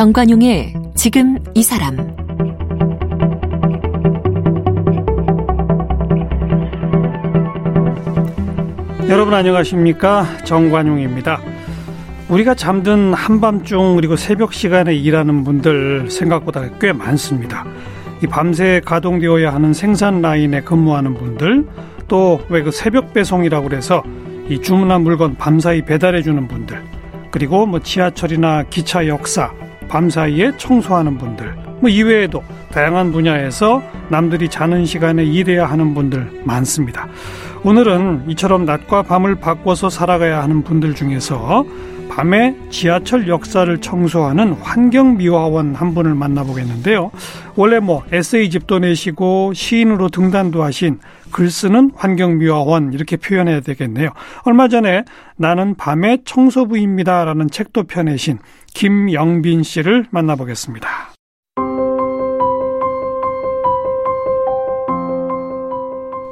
정관용의 지금 이 사람 여러분 안녕하십니까 정관용입니다. 우리가 잠든 한밤중 그리고 새벽 시간에 일하는 분들 생각보다 꽤 많습니다. 이 밤새 가동되어야 하는 생산 라인에 근무하는 분들 또 왜 그 새벽 배송이라고 그래서 이 주문한 물건 밤사이 배달해 주는 분들 그리고 뭐 지하철이나 기차 역사 밤사이에 청소하는 분들 뭐 이외에도 다양한 분야에서 남들이 자는 시간에 일해야 하는 분들 많습니다. 오늘은 이처럼 낮과 밤을 바꿔서 살아가야 하는 분들 중에서 밤에 지하철 역사를 청소하는 환경미화원 한 분을 만나보겠는데요. 원래 뭐 에세이집도 내시고 시인으로 등단도 하신 글 쓰는 환경미화원 이렇게 표현해야 되겠네요. 얼마 전에 나는 밤의 청소부입니다라는 책도 펴내신 김영빈 씨를 만나보겠습니다.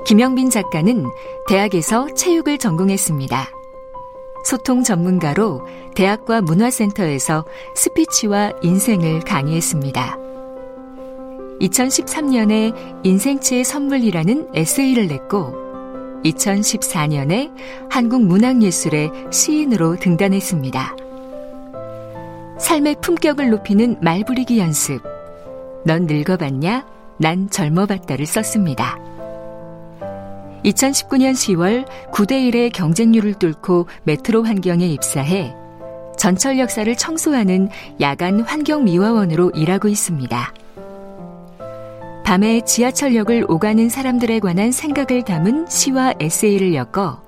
김영빈 작가는 대학에서 체육을 전공했습니다. 소통 전문가로 대학과 문화센터에서 스피치와 인생을 강의했습니다. 2013년에 인생치의 선물이라는 에세이를 냈고 2014년에 한국문학예술의 시인으로 등단했습니다. 삶의 품격을 높이는 말부리기 연습. 넌 늙어봤냐? 난 젊어봤다를 썼습니다. 2019년 10월 9대1의 경쟁률을 뚫고 메트로 환경에 입사해 전철 역사를 청소하는 야간 환경미화원으로 일하고 있습니다. 밤에 지하철역을 오가는 사람들에 관한 생각을 담은 시와 에세이를 엮어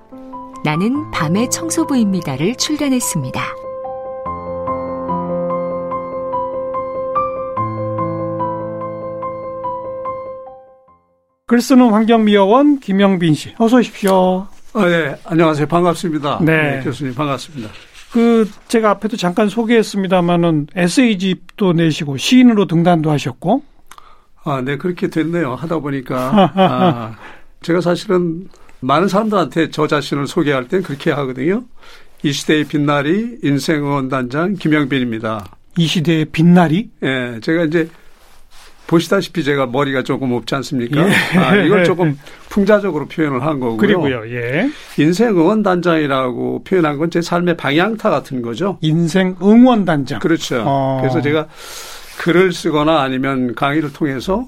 나는 밤의 청소부입니다를 출간했습니다. 글 쓰는 환경미화원 김영빈 씨, 어서 오십시오. 아, 네. 안녕하세요. 반갑습니다. 네. 네. 교수님 반갑습니다. 그 제가 앞에도 잠깐 소개했습니다마는 에세이집도 내시고 시인으로 등단도 하셨고. 아, 네. 그렇게 됐네요. 하다 보니까 아, 제가 사실은 많은 사람들한테 저 자신을 소개할 땐 그렇게 하거든요. 이 시대의 빛나리 인생 응원단장 김영빈입니다. 이 시대의 빛나리? 예. 네, 제가 이제 보시다시피 제가 머리가 조금 없지 않습니까? 예. 아, 이걸 조금 풍자적으로 표현을 한 거고요. 그리고요, 예. 인생 응원단장이라고 표현한 건 제 삶의 방향타 같은 거죠. 인생 응원단장. 그렇죠. 어. 그래서 제가 글을 쓰거나 아니면 강의를 통해서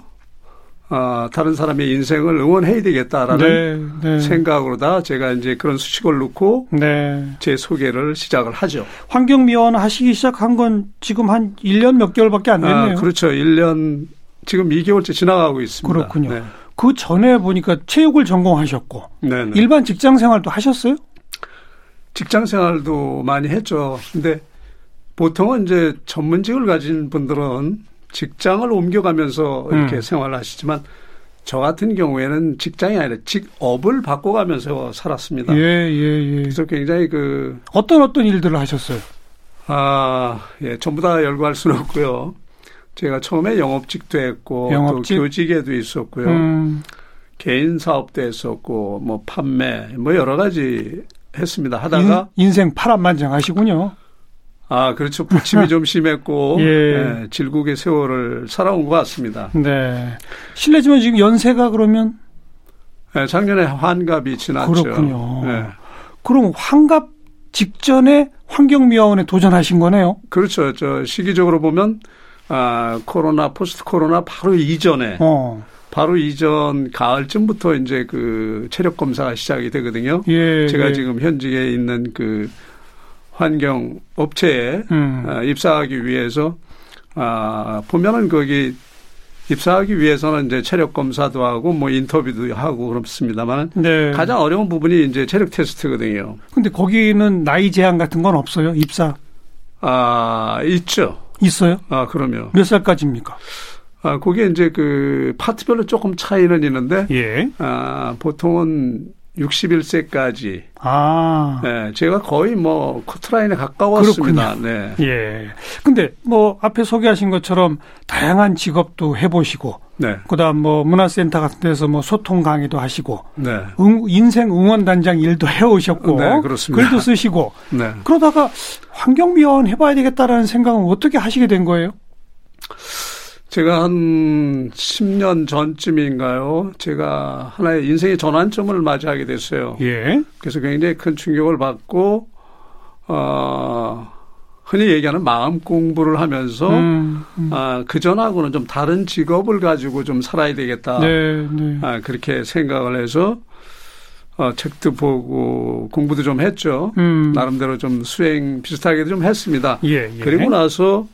어, 다른 사람의 인생을 응원해야 되겠다라는 네, 네. 생각으로다 제가 이제 그런 수식을 놓고 네. 제 소개를 시작을 하죠. 환경미화원 하시기 시작한 건 지금 한 1년 몇 개월밖에 안 됐네요. 아, 그렇죠. 1년 지금 2개월째 지나가고 있습니다. 그렇군요. 네. 그 전에 보니까 체육을 전공하셨고 네, 네. 일반 직장 생활도 하셨어요? 직장 생활도 많이 했죠. 근데 보통은 이제 전문직을 가진 분들은 직장을 옮겨가면서 이렇게 음. 생활을 하시지만 저 같은 경우에는 직장이 아니라 직업을 바꿔가면서 살았습니다. 예, 예, 예. 그래서 굉장히 그, 어떤 어떤 일들을 하셨어요? 아, 예, 전부 다 열거할 수는 없고요. 제가 처음에 영업직도 했고, 영업직? 또 교직에도 있었고요. 음, 개인 사업도 했었고, 뭐 판매, 뭐 여러 가지 했습니다. 하다가, 인, 생 파란만장하시군요. 아, 그렇죠. 부침이 좀 심했고, 예. 예, 질국의 세월을 살아온 것 같습니다. 네. 실례지만 지금 연세가 그러면 예, 작년에 환갑이 지났죠. 그렇군요. 예. 그럼 환갑 직전에 환경미화원에 도전하신 거네요. 그렇죠. 저 시기적으로 보면 아, 코로나 포스트 코로나 바로 이전에 어. 바로 이전 가을쯤부터 이제 그 체력 검사가 시작이 되거든요. 예. 제가 예. 지금 현직에 있는 그 환경 업체에 음. 아, 입사하기 위해서 아, 보면은 거기 입사하기 위해서는 이제 체력 검사도 하고 뭐 인터뷰도 하고 그렇습니다만 네. 가장 어려운 부분이 이제 체력 테스트거든요. 근데 거기는 나이 제한 같은 건 없어요? 입사 아, 있죠. 있어요? 아, 그럼요. 몇 살까지입니까? 아, 그게 이제 그 파트별로 조금 차이는 있는데, 예. 아, 보통은 61세까지. 아. 네, 제가 거의 뭐 커트라인에 가까웠습니다. 그렇군요. 네. 예. 근데 뭐 앞에 소개하신 것처럼 다양한 직업도 해보시고. 네. 그다음 뭐 문화센터 같은 데서 뭐 소통 강의도 하시고. 네. 응, 인생 응원단장 일도 해오셨고. 네, 그렇습니다. 글도 쓰시고. 네. 그러다가 환경미화원 해봐야 되겠다라는 생각은 어떻게 하시게 된 거예요? 제가 한 10년 전쯤인가요? 제가 하나의 인생의 전환점을 맞이하게 됐어요. 예. 그래서 굉장히 큰 충격을 받고, 어, 흔히 얘기하는 마음 공부를 하면서, 음, 음. 아, 그전하고는 좀 다른 직업을 가지고 좀 살아야 되겠다. 네, 네. 아, 그렇게 생각을 해서, 어, 책도 보고 공부도 좀 했죠. 음. 나름대로 좀 수행 비슷하게도 좀 했습니다. 예, 예. 그리고 나서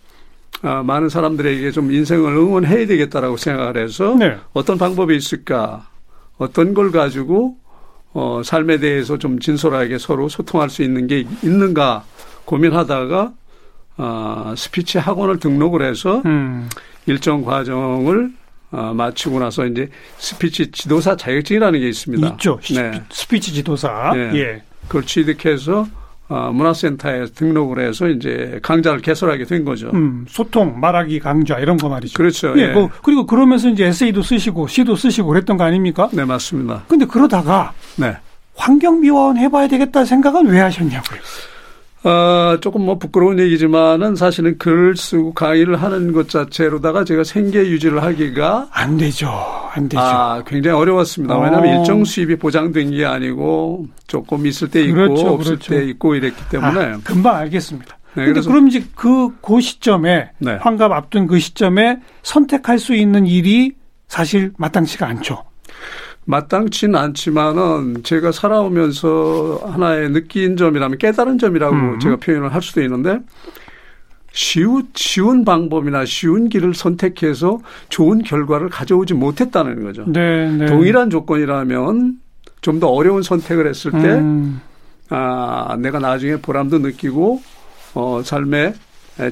아, 많은 사람들에게 좀 인생을 응원해야 되겠다라고 생각을 해서 네. 어떤 방법이 있을까, 어떤 걸 가지고 어, 삶에 대해서 좀 진솔하게 서로 소통할 수 있는 게 있는가 고민하다가 어, 스피치 학원을 등록을 해서 음. 일정 과정을 어, 마치고 나서 이제 스피치 지도사 자격증이라는 게 있습니다. 있죠. 네. 스피치 지도사. 네. 예. 그걸 취득해서 어, 문화센터에 등록을 해서 이제 강좌를 개설하게 된 거죠. 음, 소통, 말하기 강좌 이런 거 말이죠. 그렇죠. 예, 예. 뭐, 그리고 그러면서 이제 에세이도 쓰시고 시도 쓰시고 그랬던 거 아닙니까? 네, 맞습니다. 근데 그러다가 네. 환경미화원 해봐야 되겠다 생각은 왜 하셨냐고요? 어, 조금 뭐 부끄러운 얘기지만은 사실은 글 쓰고 강의를 하는 것 자체로다가 제가 생계 유지를 하기가 안 되죠. 안 되죠. 아, 굉장히 어려웠습니다. 어. 왜냐하면 일정 수입이 보장된 게 아니고 조금 있을 때 있고 그렇죠, 없을 그렇죠. 때 있고 이랬기 때문에 아, 금방 알겠습니다. 네, 근데 그럼 이제 그, 그 시점에 네. 환갑 앞둔 그 시점에 선택할 수 있는 일이 사실 마땅치가 않죠. 마땅치는 않지만은 제가 살아오면서 하나의 느낀 점이라면 깨달은 점이라고 음. 제가 표현을 할 수도 있는데 쉬운, 쉬운 방법이나 쉬운 길을 선택해서 좋은 결과를 가져오지 못했다는 거죠. 네, 네. 동일한 조건이라면 좀 더 어려운 선택을 했을 때, 음. 아, 내가 나중에 보람도 느끼고, 어, 삶의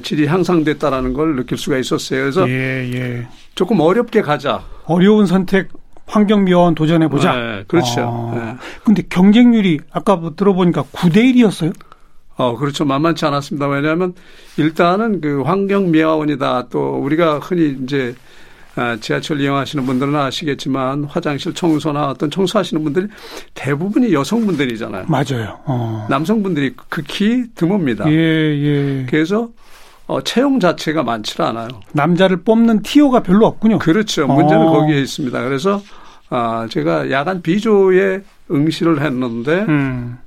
질이 향상됐다라는 걸 느낄 수가 있었어요. 그래서 예, 예. 조금 어렵게 가자. 어려운 선택 환경미화원 도전해 보자. 네, 그렇죠. 아, 네. 근데 경쟁률이 아까 뭐 들어보니까 9대 1이었어요? 어, 그렇죠. 만만치 않았습니다. 왜냐하면 일단은 그 환경미화원이다. 또 우리가 흔히 이제 아, 지하철 이용하시는 분들은 아시겠지만 화장실 청소나 어떤 청소하시는 분들이 대부분이 여성분들이잖아요. 맞아요. 어. 남성분들이 극히 드뭅니다. 예, 예. 그래서 어, 채용 자체가 많지 않아요. 남자를 뽑는 티오가 별로 없군요. 그렇죠. 문제는 어. 거기에 있습니다. 그래서 아, 제가 야간 비조에 응시를 했는데 음.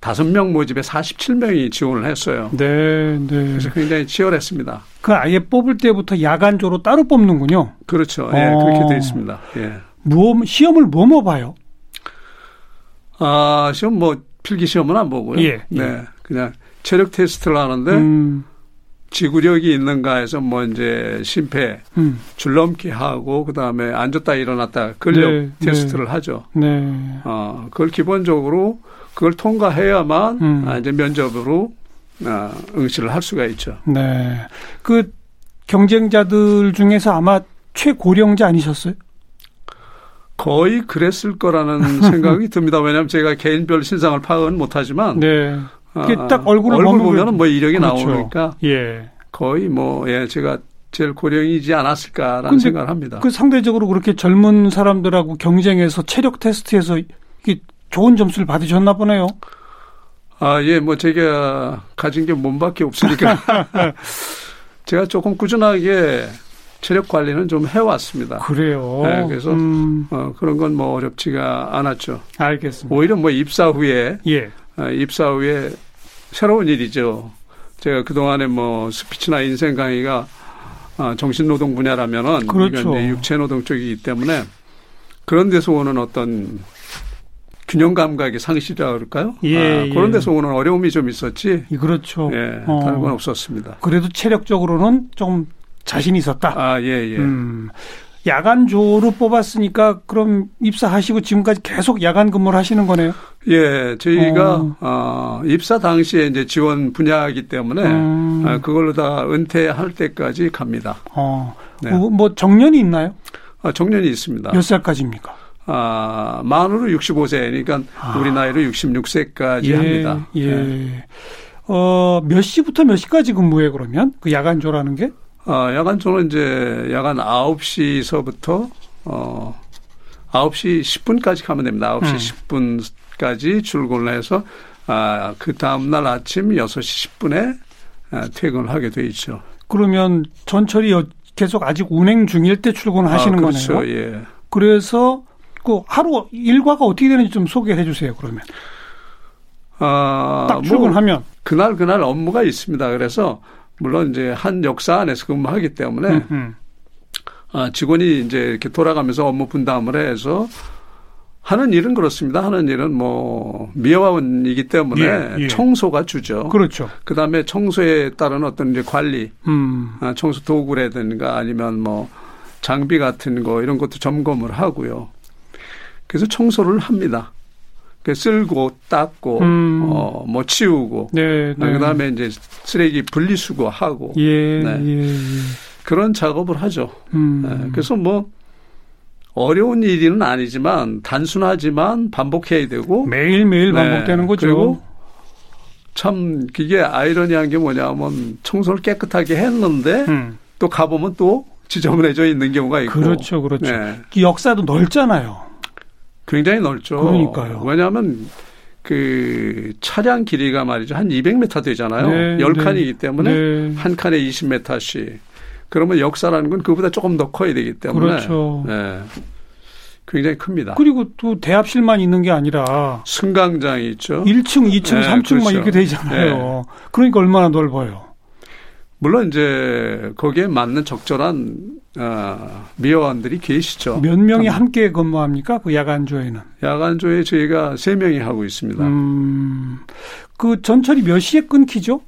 다섯 음. 명 모집에 47명이 지원을 했어요. 네, 네. 그래서 굉장히 치열했습니다. 그 아예 뽑을 때부터 야간조로 따로 뽑는군요. 그렇죠. 예, 어. 그렇게 돼 있습니다. 예. 뭐 시험을 뭐 뭐 봐요? 아, 시험 뭐 필기 시험은 안 보고요. 예. 네. 예. 그냥 체력 테스트를 하는데 음. 지구력이 있는가 해서 뭐 이제 심폐, 음. 줄넘기 하고 그다음에 앉았다 일어났다 근력 네, 네. 테스트를 네. 하죠. 네. 어, 그걸 기본적으로 그걸 통과해야만 음. 아, 이제 면접으로 아, 응시를 할 수가 있죠. 네. 그 경쟁자들 중에서 아마 최고령자 아니셨어요? 거의 그랬을 거라는 생각이 듭니다. 왜냐하면 제가 개인별 신상을 파악은 못하지만 네. 아, 딱 얼굴을 얼굴 보면은 뭐 이력이 그렇죠. 나오니까 예. 거의 뭐 예, 제가 제일 고령이지 않았을까라는 생각을 합니다. 그 상대적으로 그렇게 젊은 사람들하고 경쟁해서 체력 테스트에서 이게 좋은 점수를 받으셨나 보네요. 아, 예, 뭐 제가 가진 게 몸밖에 없으니까 제가 조금 꾸준하게 체력 관리는 좀 해왔습니다. 그래요. 네, 그래서 음. 어, 그런 건 뭐 어렵지가 않았죠. 알겠습니다. 오히려 뭐 입사 후에 예. 어, 입사 후에 새로운 일이죠. 제가 그동안에 뭐 스피치나 인생 강의가 어, 정신노동 분야라면은 그렇죠. 육체노동 쪽이기 때문에 그런 데서 오는 어떤 균형 감각의 상실이라 그럴까요? 예, 아, 그런 예. 데서 오는 어려움이 좀 있었지. 그렇죠. 예, 어. 다른 건 없었습니다. 그래도 체력적으로는 좀 자신이 있었다. 아, 예, 예. 음. 야간 조로 뽑았으니까 그럼 입사하시고 지금까지 계속 야간 근무를 하시는 거네요? 예, 저희가 어. 어 입사 당시에 이제 지원 분야이기 때문에 음. 어, 그걸로 다 은퇴할 때까지 갑니다. 어. 네. 뭐, 뭐 정년이 있나요? 아, 정년이 있습니다. 몇 살까지입니까? 아, 만으로 65세니까 아. 우리 나이로 66세까지 예, 합니다. 예. 예. 어, 몇 시부터 몇 시까지 근무해 그러면? 그 야간조라는 게? 어, 야간조는 이제 야간 9시서부터 어 9시 10분까지 가면 됩니다. 9시 음. 10분까지 출근을 해서 아, 그 다음 날 아침 6시 10분에 아, 퇴근을 하게 돼 있죠. 그러면 전철이 계속 아직 운행 중일 때 출근하시는 을 아, 그렇죠. 거네요. 예. 그래서 그 하루 일과가 어떻게 되는지 좀 소개해 주세요. 그러면. 아, 딱뭐 출근하면 뭐 그날 그날 업무가 있습니다. 그래서 물론 이제 한 역사 안에서 근무하기 때문에 아, 직원이 이제 이렇게 돌아가면서 업무 분담을 해서 하는 일은 그렇습니다. 하는 일은 뭐 미화원이기 때문에 예, 예. 청소가 주죠. 그렇죠. 그 다음에 청소에 따른 어떤 이제 관리, 음. 아, 청소 도구라든가 아니면 뭐 장비 같은 거 이런 것도 점검을 하고요. 그래서 청소를 합니다. 그 쓸고 닦고 음. 어 뭐 치우고 네, 네. 그다음에 이제 쓰레기 분리수거하고 예, 네. 예, 예. 그런 작업을 하죠. 음. 네. 그래서 뭐 어려운 일은 아니지만 단순하지만 반복해야 되고 매일 매일 네. 반복되는 거죠. 그리고 참 그게 아이러니한 게 뭐냐면 청소를 깨끗하게 했는데 음. 또 가보면 또 지저분해져 있는 경우가 있고 그렇죠, 그렇죠. 네. 그 역사도 넓잖아요. 굉장히 넓죠. 그러니까요. 왜냐하면 그 차량 길이가 말이죠. 한 200m 되잖아요. 네, 10칸이기 네. 때문에 네. 한 칸에 20m씩. 그러면 역사라는 건 그보다 조금 더 커야 되기 때문에. 그렇죠. 네. 굉장히 큽니다. 그리고 또 대합실만 있는 게 아니라 승강장이 있죠. 1층, 2층, 네, 3층 그렇죠. 막 이렇게 되잖아요. 네. 그러니까 얼마나 넓어요. 물론 이제 거기에 맞는 적절한 어, 미화원들이 계시죠. 몇 명이 함께 근무합니까? 그 야간조에는? 야간조에 저희가 세 명이 하고 있습니다. 음, 그 전철이 몇 시에 끊기죠?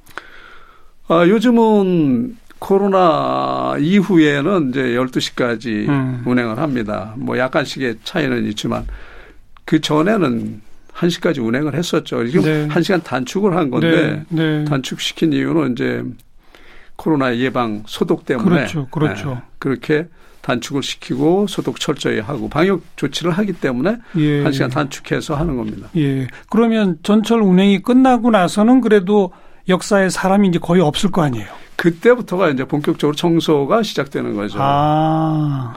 아, 요즘은 코로나 이후에는 이제 12시까지 음. 운행을 합니다. 뭐 약간씩의 차이는 있지만 그 전에는 1시까지 운행을 했었죠. 지금 네. 1시간 단축을 한 건데 네. 네. 단축시킨 이유는 이제 코로나 예방 소독 때문에 그렇죠. 그렇죠. 네, 그렇게 단축을 시키고 소독 철저히 하고 방역 조치를 하기 때문에 예. 한 시간 단축해서 하는 겁니다. 예. 그러면 전철 운행이 끝나고 나서는 그래도 역사에 사람이 이제 거의 없을 거 아니에요. 그때부터가 이제 본격적으로 청소가 시작되는 거죠. 아.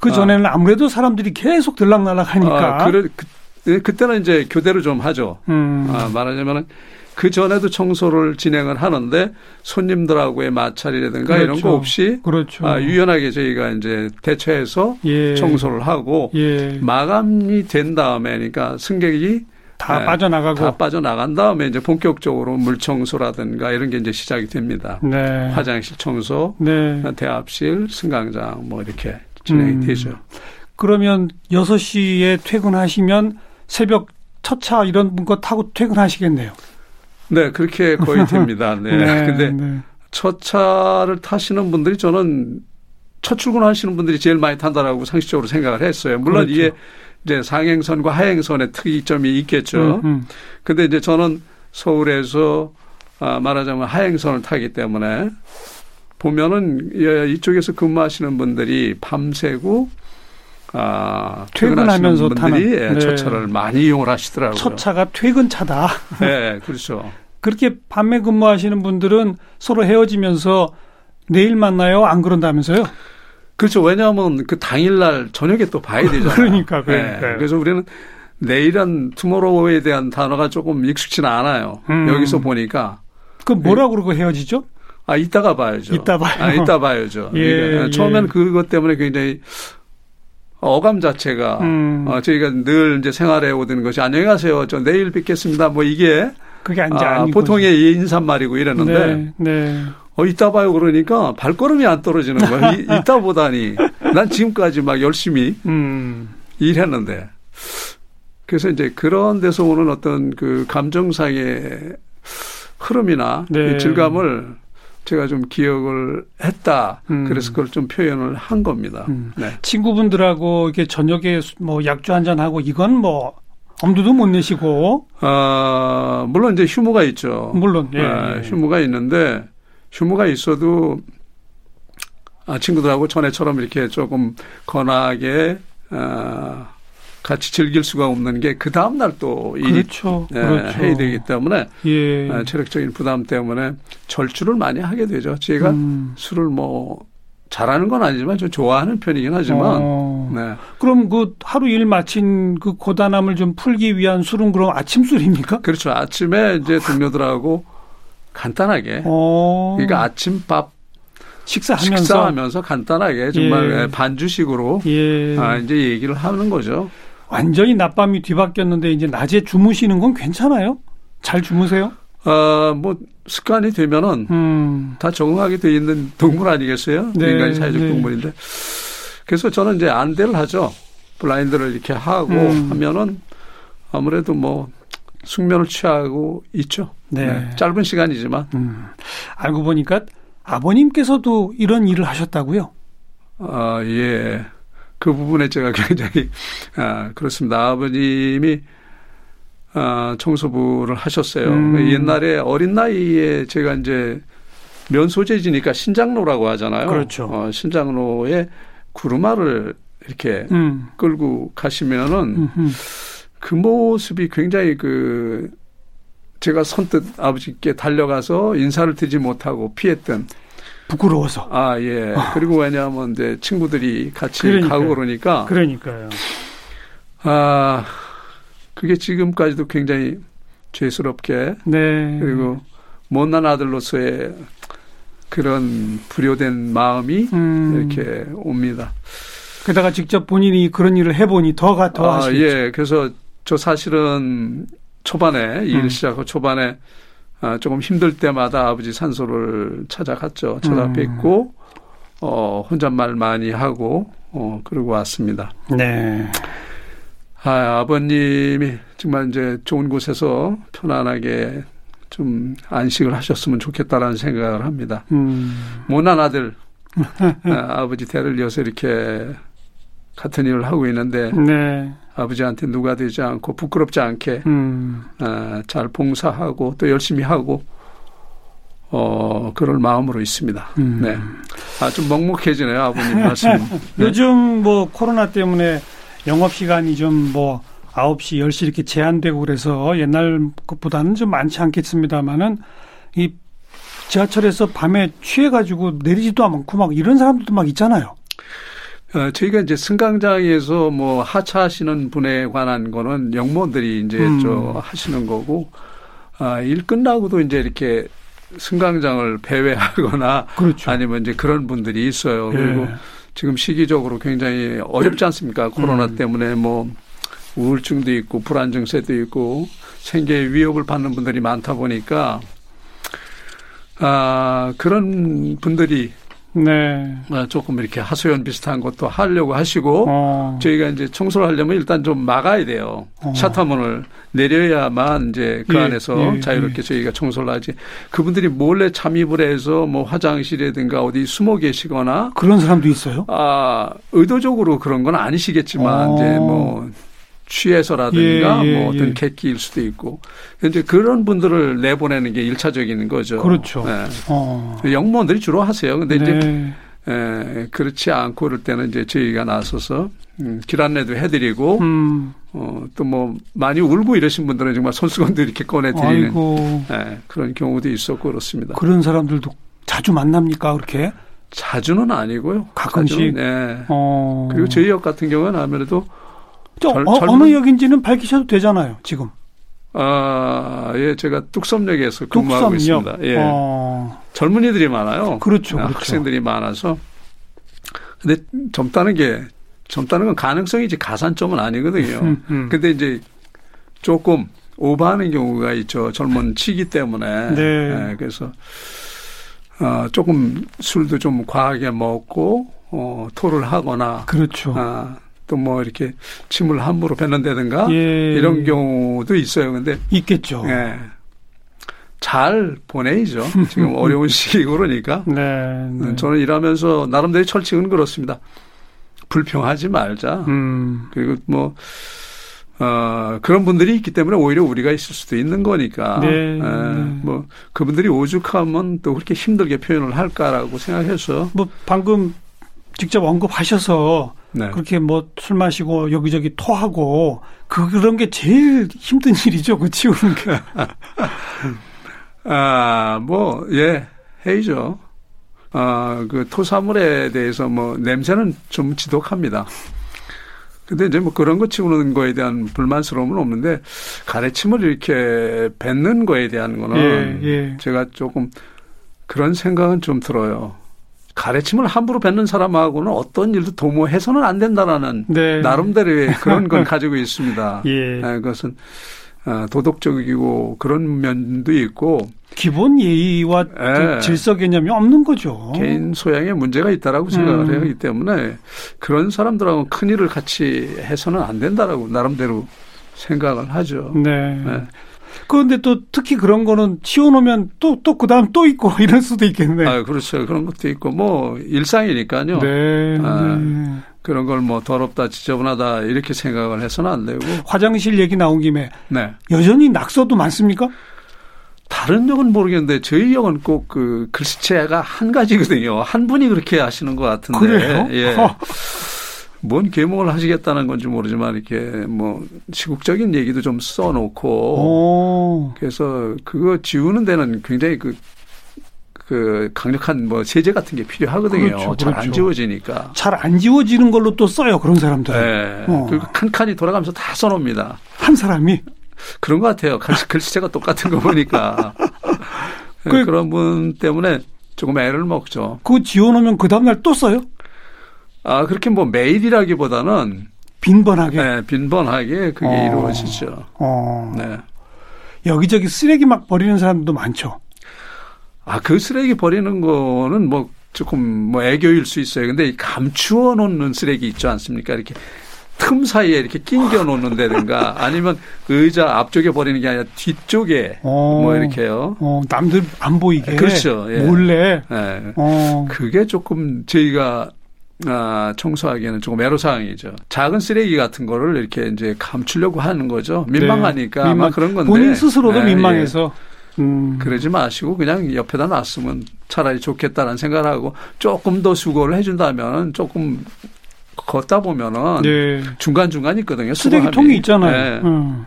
그 전에는 아. 무래도 사람들이 계속 들락날락 하니까. 아, 그래, 그, 그때는 이제 교대로 좀 하죠. 음. 아, 말하자면은 그 전에도 청소를 진행을 하는데 손님들하고의 마찰이라든가 그렇죠. 이런 거 없이 그렇죠. 아, 유연하게 저희가 이제 대처해서 예. 청소를 하고 예. 마감이 된 다음에 그러니까 승객이 다 네, 빠져나가고 다 빠져나간 다음에 이제 본격적으로 물 청소라든가 이런 게 이제 시작이 됩니다. 네. 화장실 청소, 네. 대합실, 승강장 뭐 이렇게 진행이 음. 되죠. 그러면 6시에 퇴근하시면 새벽 첫차 이런 거 타고 퇴근하시겠네요. 네, 그렇게 거의 됩니다. 네. 네 근데 네. 첫 차를 타시는 분들이 저는 첫 출근하시는 분들이 제일 많이 탄다라고 상식적으로 생각을 했어요. 물론 그렇죠. 이게 이제 상행선과 하행선의 특이점이 있겠죠. 음, 음. 근데 이제 저는 서울에서 아, 말하자면 하행선을 타기 때문에 보면은 예, 이쪽에서 근무하시는 분들이 밤새고 아, 퇴근하면서 분들이 타는 네. 첫 차를 많이 이용을 하시더라고요. 첫 차가 퇴근 차다. 네, 그렇죠. 그렇게 밤에 근무하시는 분들은 서로 헤어지면서 내일 만나요? 안 그런다면서요? 그렇죠. 왜냐하면 그 당일날 저녁에 또 봐야 되잖아요. 그러니까, 그러니까. 네. 그래서 우리는 내일은 투모로우에 대한 단어가 조금 익숙치는 않아요. 음. 여기서 보니까. 그 뭐라고 그러고 헤어지죠? 아, 이따가 봐야죠. 이따 봐요. 아, 이따 봐야죠. 예, 그러니까 예. 처음에는 그것 때문에 굉장히 어감 자체가 음. 어, 저희가 늘 이제 생활해 오던 것이 안녕하세요. 저 내일 뵙겠습니다. 뭐 이게 그게 이제 아, 보통의 인사말이고 이랬는데 네, 네. 어 이따 봐요 그러니까 발걸음이 안 떨어지는 거예요. 이, 이따 보다니 난 지금까지 막 열심히 음. 일했는데 그래서 이제 그런 데서 오는 어떤 그 감정상의 흐름이나 네. 질감을 제가 좀 기억을 했다. 음. 그래서 그걸 좀 표현을 한 겁니다. 음. 네. 친구분들하고 이렇게 저녁에 뭐 약주 한 잔 하고 이건 뭐 엄두도 못 내시고. 아 물론 이제 휴무가 있죠. 물론 예, 아, 휴무가 있는데 휴무가 있어도 아 친구들하고 전에처럼 이렇게 조금 건하게 아, 같이 즐길 수가 없는 게 그 다음 날 또 일이 그렇죠. 예, 그렇죠. 해야 되기 때문에 예. 예, 체력적인 부담 때문에 절주를 많이 하게 되죠. 제가 음. 술을 뭐 잘하는 건 아니지만 좀 좋아하는 편이긴 하지만 어. 네. 그럼 그 하루 일 마친 그 고단함을 좀 풀기 위한 술은 그럼 아침 술입니까? 그렇죠. 아침에 이제 동료들하고 간단하게 어. 그러니까 아침밥 식사하면서 식사하면서 간단하게 정말 예. 반주식으로 예. 아, 이제 얘기를 하는 거죠. 완전히 낮밤이 뒤바뀌었는데 이제 낮에 주무시는 건 괜찮아요? 잘 주무세요? 아, 뭐 습관이 되면은 음. 다 적응하게 돼 있는 동물 아니겠어요? 네, 인간이 사회적 네. 동물인데. 그래서 저는 이제 안대를 하죠. 블라인드를 이렇게 하고 음. 하면은 아무래도 뭐 숙면을 취하고 있죠. 네. 짧은 시간이지만 음. 알고 보니까 아버님께서도 이런 일을 하셨다고요? 아, 예. 그 부분에 제가 굉장히 아, 그렇습니다. 아버님이 아, 청소부를 하셨어요. 음. 옛날에 어린 나이에 제가 이제 면소재지니까 신장로라고 하잖아요. 그렇죠. 어, 신장로에 구루마를 이렇게 음. 끌고 가시면은 음흠. 그 모습이 굉장히 그 제가 선뜻 아버지께 달려가서 인사를 드리지 못하고 피했던 부끄러워서. 아예 그리고 왜냐하면 이제 친구들이 같이 그러니까요. 가고 그러니까 그러니까요. 아 그게 지금까지도 굉장히 죄스럽게 네. 그리고 못난 아들로서의 그런 불효된 마음이 음. 이렇게 옵니다. 게다가 직접 본인이 그런 일을 해보니 더가 더 아, 하시죠. 예. 그래서 저 사실은 초반에 일 음. 시작하고 초반에 아, 조금 힘들 때마다 아버지 산소를 찾아갔죠. 찾아뵙고 어, 혼잣말 많이 하고 어, 그러고 왔습니다. 네. 아, 아버님이 정말 이제 좋은 곳에서 편안하게 좀 안식을 하셨으면 좋겠다라는 생각을 합니다. 음. 못난 아들, 아, 아버지 대를 이어서 이렇게 같은 일을 하고 있는데 네. 아버지한테 누가 되지 않고 부끄럽지 않게 음. 아, 잘 봉사하고 또 열심히 하고 어 그럴 마음으로 있습니다. 음. 네. 아 좀 먹먹해지네요 아버님 말씀. 네. 요즘 뭐 코로나 때문에 영업 시간이 좀 뭐 9시, 10시 이렇게 제한되고 그래서 옛날 것보다는 좀 많지 않겠습니다만은 이 지하철에서 밤에 취해가지고 내리지도 않고 막 이런 사람들도 막 있잖아요. 어, 저희가 이제 승강장에서 뭐 하차하시는 분에 관한 거는 영무원들이 이제 음. 저 하시는 거고 아, 일 끝나고도 이제 이렇게 승강장을 배회하거나 그렇죠. 아니면 이제 그런 분들이 있어요. 그리고 예. 지금 시기적으로 굉장히 어렵지 않습니까? 코로나 음. 때문에 뭐 우울증도 있고 불안 증세도 있고 생계에 위협을 받는 분들이 많다 보니까 아 그런 분들이 네. 아, 조금 이렇게 하소연 비슷한 것도 하려고 하시고 어. 저희가 이제 청소를 하려면 일단 좀 막아야 돼요. 어. 샤터문을 내려야만 이제 그 예, 안에서 예, 자유롭게 저희가 청소를 하지. 그분들이 몰래 잠입을 해서 뭐 화장실이라든가 어디 숨어 계시거나 그런 사람도 있어요? 아, 의도적으로 그런 건 아니시겠지만 어. 이제 뭐 취해서라든가 예, 예, 뭐 어떤 예. 객기일 수도 있고. 이제 그런 분들을 내보내는 게 일차적인 거죠. 그렇죠. 예. 어. 영무원들이 주로 하세요. 근데 이제 네. 에, 그렇지 않고 그럴 때는 이제 저희가 나서서 음, 길 안내도 해드리고 음. 어, 또 뭐 많이 울고 이러신 분들은 정말 손수건도 이렇게 꺼내드리는 아이고. 에, 그런 경우도 있었고 그렇습니다. 그런 사람들도 자주 만납니까, 그렇게? 자주는 아니고요. 가끔씩? 자주는, 네. 어. 그리고 저희 역 같은 경우는 아무래도 저, 젊- 어, 어느 역인지는 밝히셔도 되잖아요, 지금. 아, 예, 제가 뚝섬역에서 근무하고 뚝섬역. 있습니다. 예. 어. 젊은이들이 많아요. 그렇죠, 아, 그렇죠. 학생들이 많아서. 근데 젊다는 게 젊다는 건 가능성이지 가산점은 아니거든요. 음, 음. 근데 이제 조금 오버하는 경우가 있죠. 젊은 치기 때문에. 네. 예, 그래서 어, 조금 술도 좀 과하게 먹고 어, 토를 하거나 그렇죠. 아, 또 뭐 이렇게 침을 함부로 뱉는다든가 예. 이런 경우도 있어요. 근데 있겠죠. 예. 잘 보내야죠. 지금 어려운 시기고 그러니까. 네. 네. 저는 일하면서 나름대로 철칙은 그렇습니다. 불평하지 말자. 음. 그리고 뭐, 어, 그런 분들이 있기 때문에 오히려 우리가 있을 수도 있는 거니까. 네, 예, 네. 뭐, 그분들이 오죽하면 또 그렇게 힘들게 표현을 할까라고 생각해서. 뭐 방금 직접 언급하셔서 네. 그렇게 뭐 술 마시고 여기저기 토하고 그 그런 게 제일 힘든 일이죠. 그 치우는 게. 아, 뭐, 예, 해이죠. 아, 그 토사물에 대해서 뭐 냄새는 좀 지독합니다. 근데 이제 뭐 그런 거 치우는 거에 대한 불만스러움은 없는데 가래침을 이렇게 뱉는 거에 대한 거는 예, 예. 제가 조금 그런 생각은 좀 들어요. 가래침을 함부로 뱉는 사람하고는 어떤 일도 도모해서는 안 된다라는 네. 나름대로의 그런 걸 가지고 있습니다. 예. 네, 그것은 어, 도덕적이고 그런 면도 있고 기본 예의와 예. 질서 개념이 없는 거죠. 개인 소양에 문제가 있다라고 생각을 음. 하기 때문에 그런 사람들하고 큰 일을 같이 해서는 안 된다라고 나름대로 생각을 하죠. 네. 네. 그런데 또 특히 그런 거는 치워놓으면 또, 또 그 다음 또 있고 이럴 수도 있겠네. 아, 그렇죠. 그런 것도 있고 뭐 일상이니까요. 네. 아, 네. 그런 걸 뭐 더럽다 지저분하다 이렇게 생각을 해서는 안 되고. 화장실 얘기 나온 김에. 네. 여전히 낙서도 많습니까? 다른 역은 모르겠는데 저희 역은 꼭 그 글씨체가 한 가지거든요. 한 분이 그렇게 하시는 것 같은데. 그래요? 예. 뭔 계몽을 하시겠다는 건지 모르지만 이렇게 뭐 시국적인 얘기도 좀 써놓고 오. 그래서 그거 지우는 데는 굉장히 그, 그 강력한 뭐 세제 같은 게 필요하거든요. 그렇죠, 잘안 그렇죠. 지워지니까. 잘 안 지워지는 걸로 또 써요 그런 사람들. 네. 어. 그리고 칸칸이 돌아가면서 다 써놓습니다. 한 사람이 그런 것 같아요. 글씨체가 똑같은 거 보니까 그, 그런 분 때문에 조금 애를 먹죠. 그거 지워놓으면 그 다음날 또 써요? 아, 그렇게 뭐 매일이라기보다는 빈번하게. 네, 빈번하게 그게 어. 이루어지죠. 어. 네. 여기저기 쓰레기 막 버리는 사람도 많죠. 아, 그 쓰레기 버리는 거는 뭐 조금 뭐 애교일 수 있어요. 근데 감추어 놓는 쓰레기 있지 않습니까? 이렇게 틈 사이에 이렇게 낑겨 놓는다든가 아니면 의자 앞쪽에 버리는 게 아니라 뒤쪽에 어, 뭐 이렇게요. 어, 남들 안 보이게. 그렇죠. 예. 몰래. 예. 어. 그게 조금 저희가 아, 청소하기에는 조금 애로사항이죠. 작은 쓰레기 같은 거를 이렇게 이제 감추려고 하는 거죠. 민망하니까 네. 민망. 그런 건데. 본인 스스로도 네, 민망해서. 예. 음. 그러지 마시고 그냥 옆에다 놨으면 차라리 좋겠다는 생각을 하고 조금 더 수고를 해준다면 조금 걷다 보면은 네. 중간중간 있거든요. 쓰레기통이 있잖아요. 네. 음.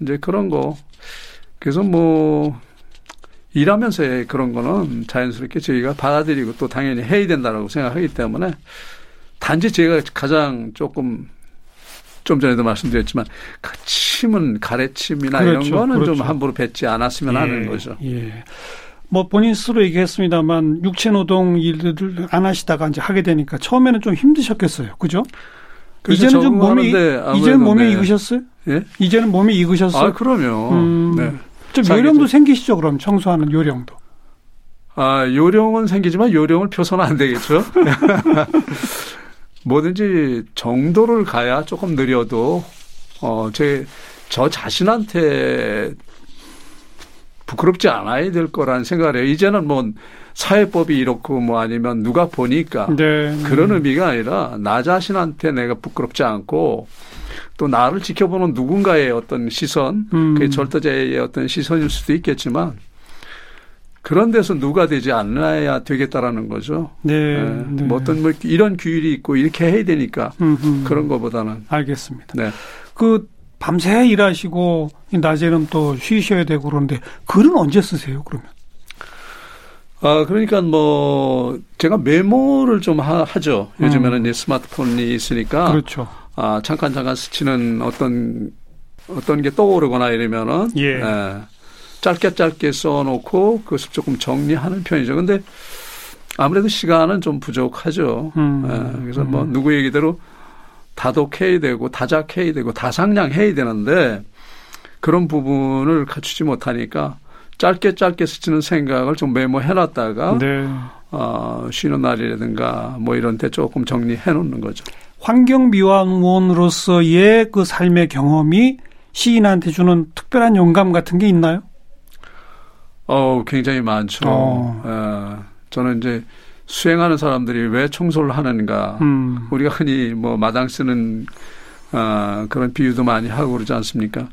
이제 그런 거. 그래서 뭐 일하면서 그런 거는 자연스럽게 저희가 받아들이고 또 당연히 해야 된다라고 생각하기 때문에 단지 제가 가장 조금 좀 전에도 말씀드렸지만 그 침은 가래침이나 그렇죠, 이런 거는 그렇죠. 좀 함부로 뱉지 않았으면 예, 하는 거죠. 예. 뭐 본인 스스로 얘기했습니다만 육체 노동 일들을 안 하시다가 이제 하게 되니까 처음에는 좀 힘드셨겠어요. 그죠? 이제는 좀 몸이 이제는 몸이 네. 익으셨어요? 예? 이제는 몸이 익으셨어요? 아, 그럼요. 음, 네. 좀 요령도 생기시죠, 그럼 청소하는 요령도. 아, 요령은 생기지만 요령을 펴서는 안 되겠죠. 뭐든지 정도를 가야 조금 느려도 어, 제, 저 자신한테 부끄럽지 않아야 될 거라는 생각을 해요. 이제는 뭐 사회법이 이렇고 뭐 아니면 누가 보니까 네. 그런 의미가 아니라 나 자신한테 내가 부끄럽지 않고 또 나를 지켜보는 누군가의 어떤 시선, 음. 그게 절도자의 어떤 시선일 수도 있겠지만 그런 데서 누가 되지 않아야 되겠다라는 거죠. 네. 네. 네. 뭐 어떤 뭐 이런 규율이 있고 이렇게 해야 되니까 음흠. 그런 거보다는. 알겠습니다. 네. 그 밤새 일하시고 낮에는 또 쉬셔야 되고 그러는데 글은 언제 쓰세요, 그러면? 아, 그러니까 뭐 제가 메모를 좀 하, 죠 요즘에는 음. 이제 스마트폰이 있으니까. 그렇죠. 아, 잠깐 잠깐 스치는 어떤 어떤 게 떠오르거나 이러면은 예. 예. 짧게 짧게 써놓고 그것을 조금 정리하는 편이죠. 근데 아무래도 시간은 좀 부족하죠. 음. 예. 그래서 뭐 음. 누구 얘기대로 다독해야 되고 다작해야 되고 다상량해야 되는데 그런 부분을 갖추지 못하니까 짧게 짧게 스치는 생각을 좀 메모해놨다가 네. 어, 쉬는 날이라든가 뭐 이런 데 조금 정리해 놓는 거죠. 환경미화원으로서의 그 삶의 경험이 시인한테 주는 특별한 영감 같은 게 있나요? 어, 굉장히 많죠. 어. 어 저는 이제 수행하는 사람들이 왜 청소를 하는가. 음. 우리가 흔히 뭐 마당 쓰는 어, 그런 비유도 많이 하고 그러지 않습니까?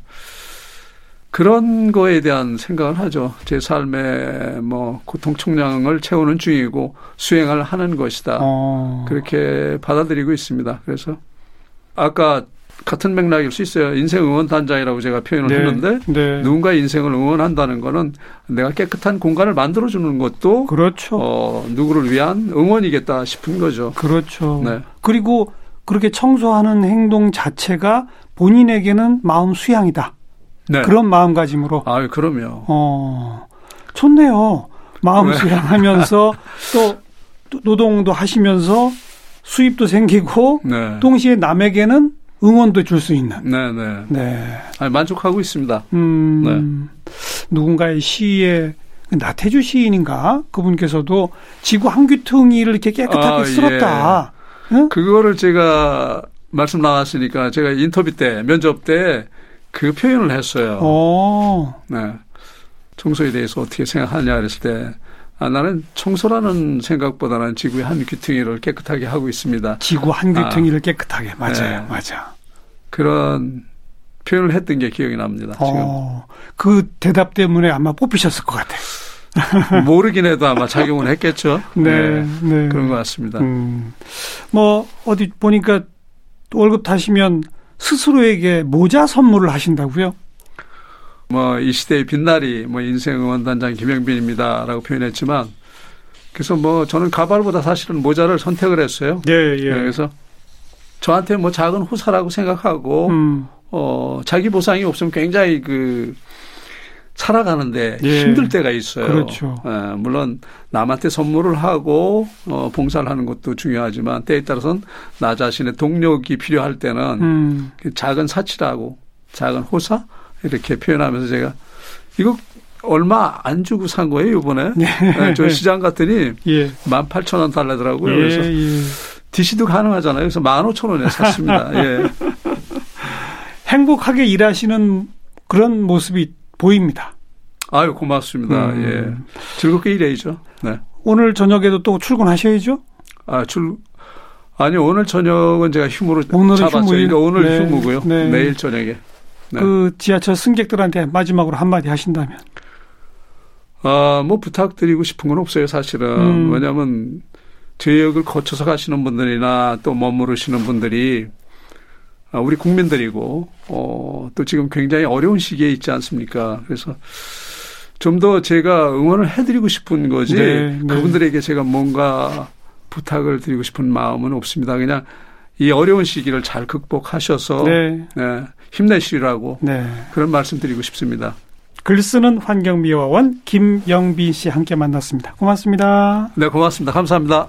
그런 거에 대한 생각을 하죠. 제 삶의 뭐 고통 총량을 채우는 중이고 수행을 하는 것이다. 어. 그렇게 받아들이고 있습니다. 그래서 아까 같은 맥락일 수 있어요. 인생 응원 단장이라고 제가 표현을 네, 했는데 네. 누군가 인생을 응원한다는 거는 내가 깨끗한 공간을 만들어 주는 것도 그렇죠. 어, 누구를 위한 응원이겠다 싶은 거죠. 그렇죠. 네. 그리고 그렇게 청소하는 행동 자체가 본인에게는 마음 수양이다. 네. 그런 마음가짐으로. 아, 그럼요. 어, 좋네요. 마음 네. 수양하면서 또 노동도 하시면서 수입도 생기고 네. 동시에 남에게는 응원도 줄 수 있는. 네, 네. 네. 아니, 만족하고 있습니다. 음, 네. 누군가의 시에 나태주 시인인가 그분께서도 지구 한 귀퉁이를 이렇게 깨끗하게 아, 쓸었다. 예. 응? 그거를 제가 말씀 나왔으니까 제가 인터뷰 때 면접 때 그 표현을 했어요. 오. 어. 네. 청소에 대해서 어떻게 생각하냐 그랬을 때 아, 나는 청소라는 생각보다는 지구의 한 귀퉁이를 깨끗하게 하고 있습니다. 지구 한 귀퉁이를 아, 깨끗하게 맞아요, 네. 맞아. 그런 표현을 했던 게 기억이 납니다. 어, 그 대답 때문에 아마 뽑히셨을 것 같아요. 모르긴 해도 아마 작용을 했겠죠. 네, 네, 네. 그런 것 같습니다. 음, 뭐 어디 보니까 월급 타시면 스스로에게 모자 선물을 하신다고요? 뭐 이 시대의 빛나리 뭐 인생 응원단장 김영빈입니다라고 표현했지만 그래서 뭐 저는 가발보다 사실은 모자를 선택을 했어요. 예, 예. 네, 그래서 저한테 뭐 작은 후사라고 생각하고 음. 어 자기 보상이 없으면 굉장히 그 살아가는데 예. 힘들 때가 있어요. 그렇죠. 예, 물론 남한테 선물을 하고 어, 봉사를 하는 것도 중요하지만 때에 따라서는 나 자신의 동력이 필요할 때는 음. 그 작은 사치라고 작은 호사 이렇게 표현하면서 제가 이거 얼마 안 주고 산 거예요 이번에 예. 네, 저 시장 갔더니 예. 18,000원 달라더라고요. 예, 그래서 예. DC도 가능하잖아요. 그래서 15,000원에 샀습니다. 예. 행복하게 일하시는 그런 모습이 보입니다. 아유, 고맙습니다. 음. 예. 즐겁게 일해야죠. 네. 오늘 저녁에도 또 출근하셔야죠? 아, 출, 아니, 오늘 저녁은 제가 휴무로. 휴무일? 그러니까 오늘 네. 휴무고요. 네. 내일 저녁에. 네. 그 지하철 승객들한테 마지막으로 한마디 하신다면? 아, 뭐 부탁드리고 싶은 건 없어요, 사실은. 음. 왜냐하면 지역을 거쳐서 가시는 분들이나 또 머무르시는 분들이 아, 우리 국민들이고 어, 또 지금 굉장히 어려운 시기에 있지 않습니까? 그래서 좀 더 제가 응원을 해드리고 싶은 거지 네, 네. 그분들에게 제가 뭔가 부탁을 드리고 싶은 마음은 없습니다. 그냥 이 어려운 시기를 잘 극복하셔서 네. 네, 힘내시라고 네. 그런 말씀 드리고 싶습니다. 글 쓰는 환경미화원 김영빈 씨 함께 만났습니다. 고맙습니다. 네, 고맙습니다. 감사합니다.